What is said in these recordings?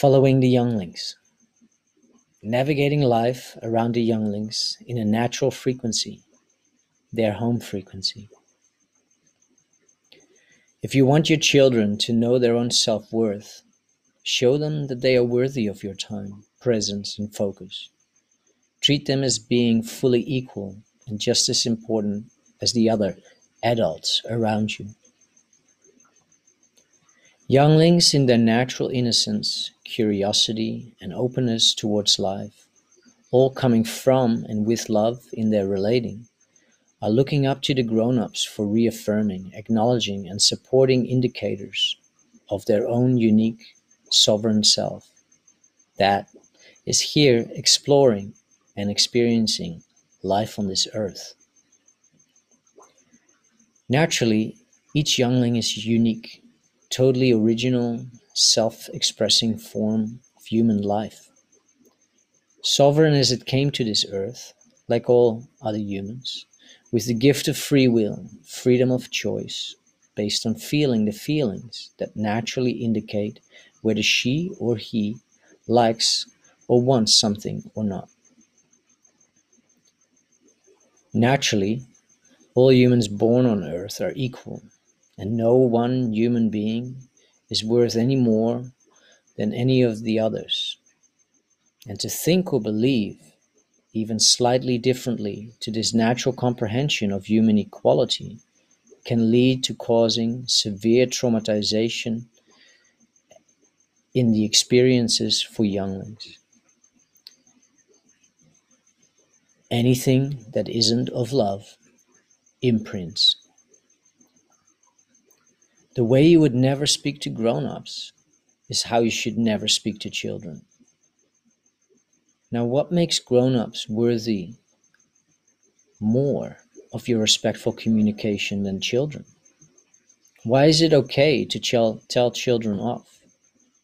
Following the younglings. Navigating life around the younglings in a natural frequency, their home frequency. If you want your children to know their own self worth, show them that they are worthy of your time, presence, and focus. Treat them as being fully equal and just as important as the other adults around you. Younglings, in their natural innocence, curiosity, and openness towards life, all coming from and with love in their relating, are looking up to the grown ups for reaffirming, acknowledging, and supporting indicators of their own unique sovereign self that is here exploring and experiencing life on this earth. Naturally, each youngling is unique totally original, self expressing form of human life. Sovereign as it came to this earth, like all other humans, with the gift of free will, freedom of choice, based on feeling the feelings that naturally indicate whether she or he likes or wants something or not. Naturally, all humans born on earth are equal and no one human being is worth any more than any of the others. And to think or believe even slightly differently to this natural comprehension of human equality can lead to causing severe traumatization in the experiences for younglings. Anything that isn't of love imprints the way you would never speak to grown ups is how you should never speak to children. Now, what makes grown ups worthy more of your respectful communication than children? Why is it okay to tell, tell children off,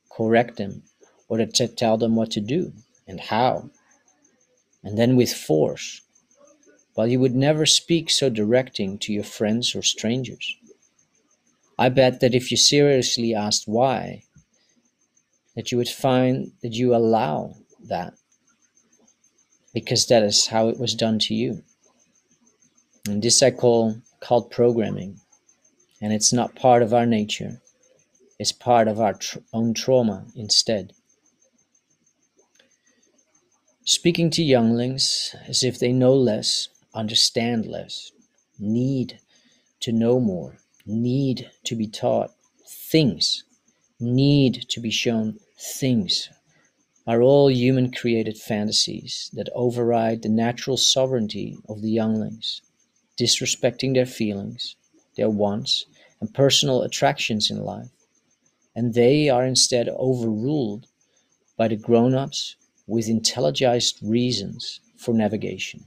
correct them, or to tell them what to do and how, and then with force, while you would never speak so directing to your friends or strangers? I bet that if you seriously asked why, that you would find that you allow that because that is how it was done to you. And this I call cult programming. And it's not part of our nature, it's part of our tr- own trauma instead. Speaking to younglings as if they know less, understand less, need to know more, need to be taught things, need to be shown things, are all human created fantasies that override the natural sovereignty of the younglings, disrespecting their feelings, their wants, and personal attractions in life. And they are instead overruled by the grown ups with intelligized reasons for navigation,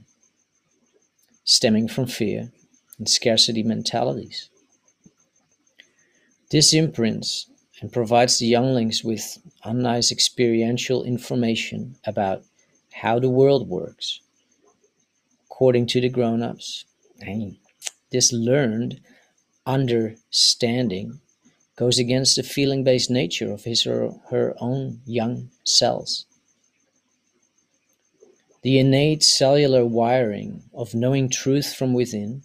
stemming from fear and scarcity mentalities. This imprints and provides the younglings with unnice experiential information about how the world works. According to the grown ups, this learned understanding goes against the feeling based nature of his or her own young cells. The innate cellular wiring of knowing truth from within,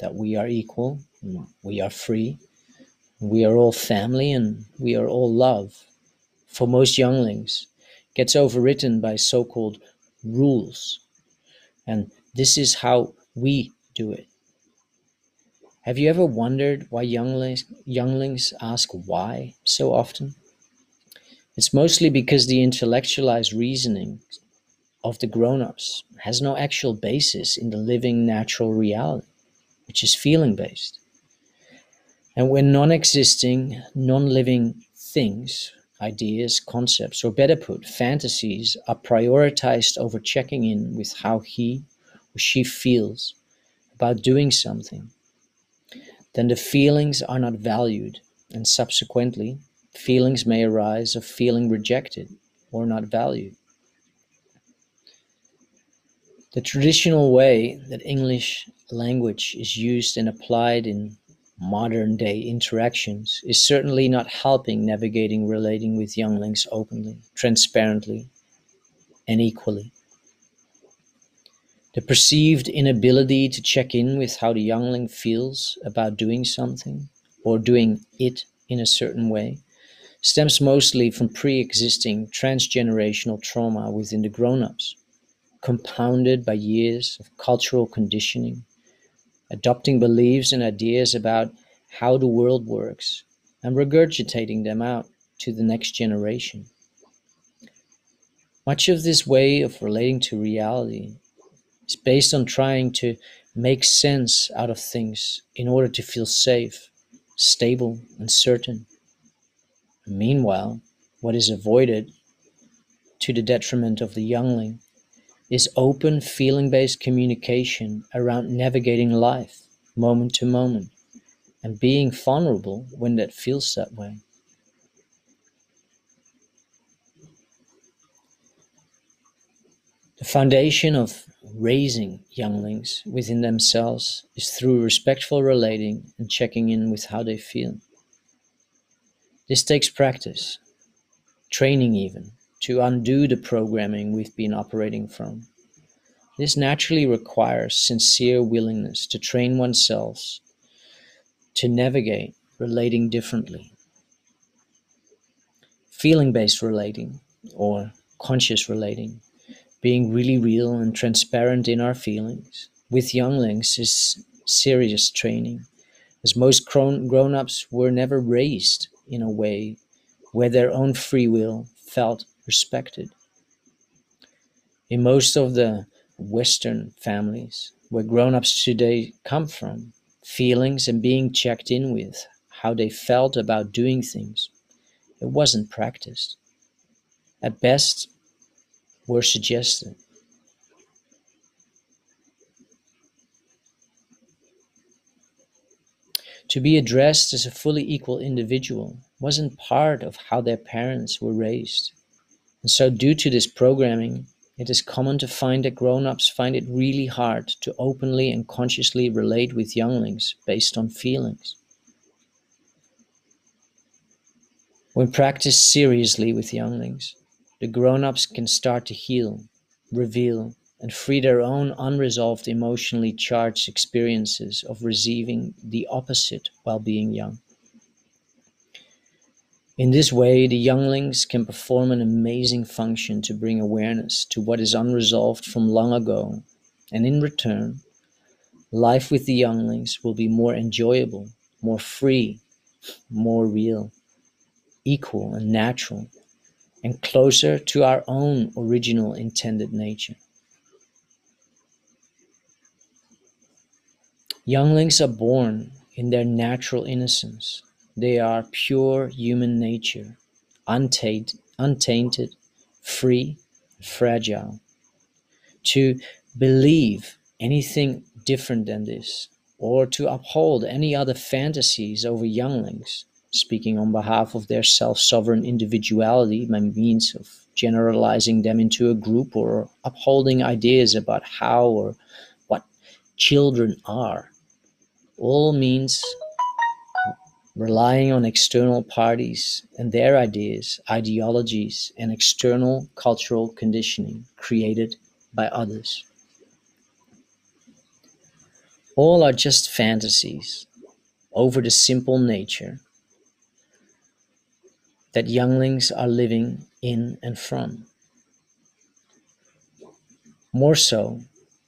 that we are equal, we are free, we are all family and we are all love. For most younglings, gets overwritten by so called rules. And this is how we do it. Have you ever wondered why younglings, younglings ask why so often? It's mostly because the intellectualized reasoning of the grown ups has no actual basis in the living natural reality, which is feeling based. And when non existing, non living things, ideas, concepts, or better put, fantasies are prioritized over checking in with how he or she feels about doing something, then the feelings are not valued, and subsequently, feelings may arise of feeling rejected or not valued. The traditional way that English language is used and applied in modern day interactions is certainly not helping navigating relating with younglings openly, transparently, and equally. The perceived inability to check in with how the youngling feels about doing something or doing it in a certain way stems mostly from pre existing transgenerational trauma within the grown ups, compounded by years of cultural conditioning, adopting beliefs and ideas about how the world works, and regurgitating them out to the next generation. Much of this way of relating to reality is based on trying to make sense out of things in order to feel safe, stable, and certain. Meanwhile, what is avoided to the detriment of the youngling is open feeling based communication around navigating life moment to moment and being vulnerable when that feels that way. The foundation of raising younglings within themselves is through respectful relating and checking in with how they feel. This takes practice, training even, to undo the programming we've been operating from. This naturally requires sincere willingness to train oneself to navigate relating differently. Feeling based relating or conscious relating, being really real and transparent in our feelings with younglings is serious training, as most grown ups were never raised in a way where their own free will felt respected. In most of the Western families where grown ups today come from, feelings and being checked in with how they felt about doing things, it wasn't practiced. At best, were suggested. To be addressed as a fully equal individual wasn't part of how their parents were raised. And so, due to this programming, it is common to find that grown ups find it really hard to openly and consciously relate with younglings based on feelings. When practiced seriously with younglings, the grown ups can start to heal, reveal, and free their own unresolved emotionally charged experiences of receiving the opposite while being young. In this way, the younglings can perform an amazing function to bring awareness to what is unresolved from long ago, and in return, life with the younglings will be more enjoyable, more free, more real, equal, and natural, and closer to our own original intended nature. Younglings are born in their natural innocence. They are pure human nature, untainted, untainted free, fragile. To believe anything different than this, or to uphold any other fantasies over younglings, speaking on behalf of their self sovereign individuality by means of generalizing them into a group or upholding ideas about how or what children are all means relying on external parties and their ideas, ideologies, and external cultural conditioning created by others. All are just fantasies over the simple nature that younglings are living in and from. More so,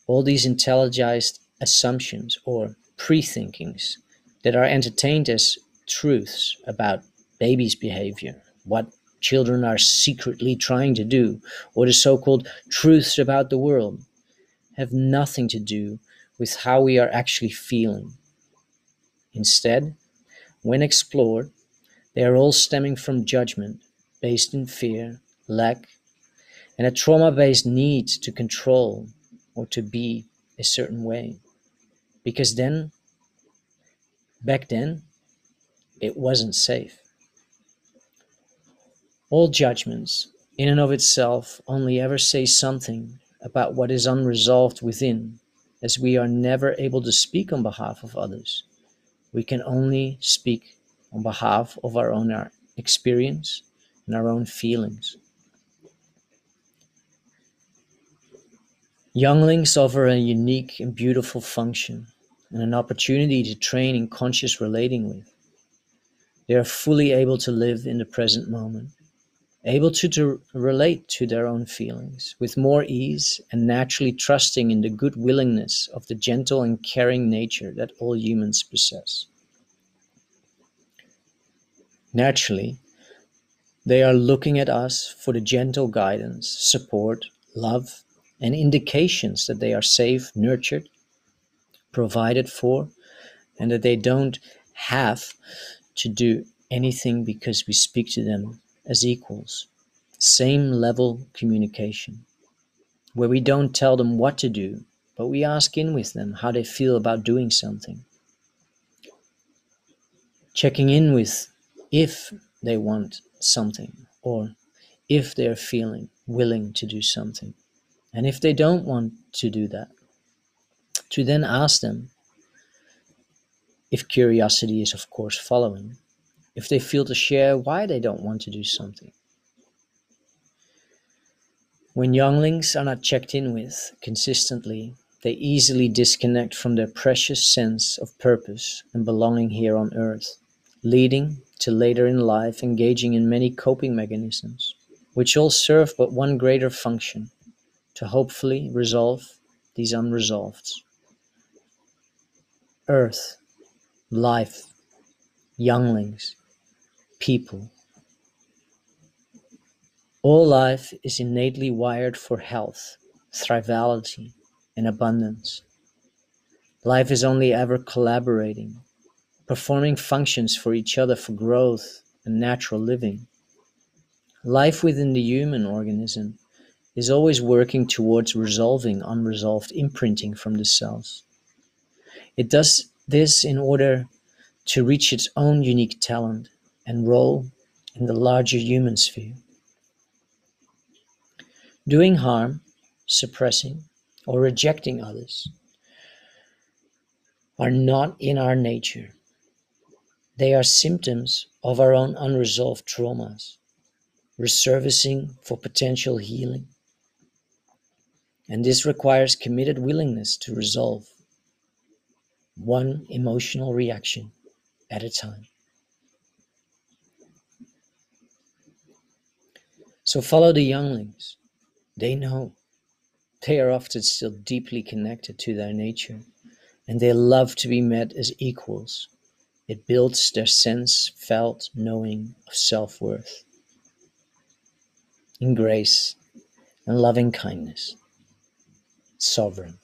all these intelligized assumptions or pre-thinkings that are entertained as truths about babies' behavior, what children are secretly trying to do, or the so called truths about the world, have nothing to do with how we are actually feeling. Instead, when explored, they are all stemming from judgment based in fear, lack, and a trauma based need to control or to be a certain way. Because then, back then, it wasn't safe. All judgments, in and of itself, only ever say something about what is unresolved within, as we are never able to speak on behalf of others. We can only speak on behalf of our own uh, experience and our own feelings. Younglings offer a unique and beautiful function and an opportunity to train in conscious relating with. They are fully able to live in the present moment, able to, to relate to their own feelings with more ease and naturally trusting in the good willingness of the gentle and caring nature that all humans possess. Naturally, they are looking at us for the gentle guidance, support, love, and indications that they are safe, nurtured, provided for, and that they don't have to do anything because we speak to them as equals. Same level communication, where we don't tell them what to do, but we ask in with them how they feel about doing something. Checking in with if they want something or if they're feeling willing to do something. And if they don't want to do that, to then ask them if curiosity is, of course, following, if they feel to share why they don't want to do something. When younglings are not checked in with consistently, they easily disconnect from their precious sense of purpose and belonging here on earth, leading to later in life engaging in many coping mechanisms, which all serve but one greater function to hopefully resolve these unresolved. Earth, life, younglings, people. All life is innately wired for health, thrivality, and abundance. Life is only ever collaborating, performing functions for each other for growth and natural living. Life within the human organism is always working towards resolving unresolved imprinting from the cells. It does this in order to reach its own unique talent and role in the larger human sphere. Doing harm, suppressing, or rejecting others are not in our nature. They are symptoms of our own unresolved traumas, resurfacing for potential healing and this requires committed willingness to resolve one emotional reaction at a time. So follow the younglings. They know. They are often still deeply connected to their nature and they love to be met as equals. It builds their sense felt knowing of self worth in grace and loving kindness sovereign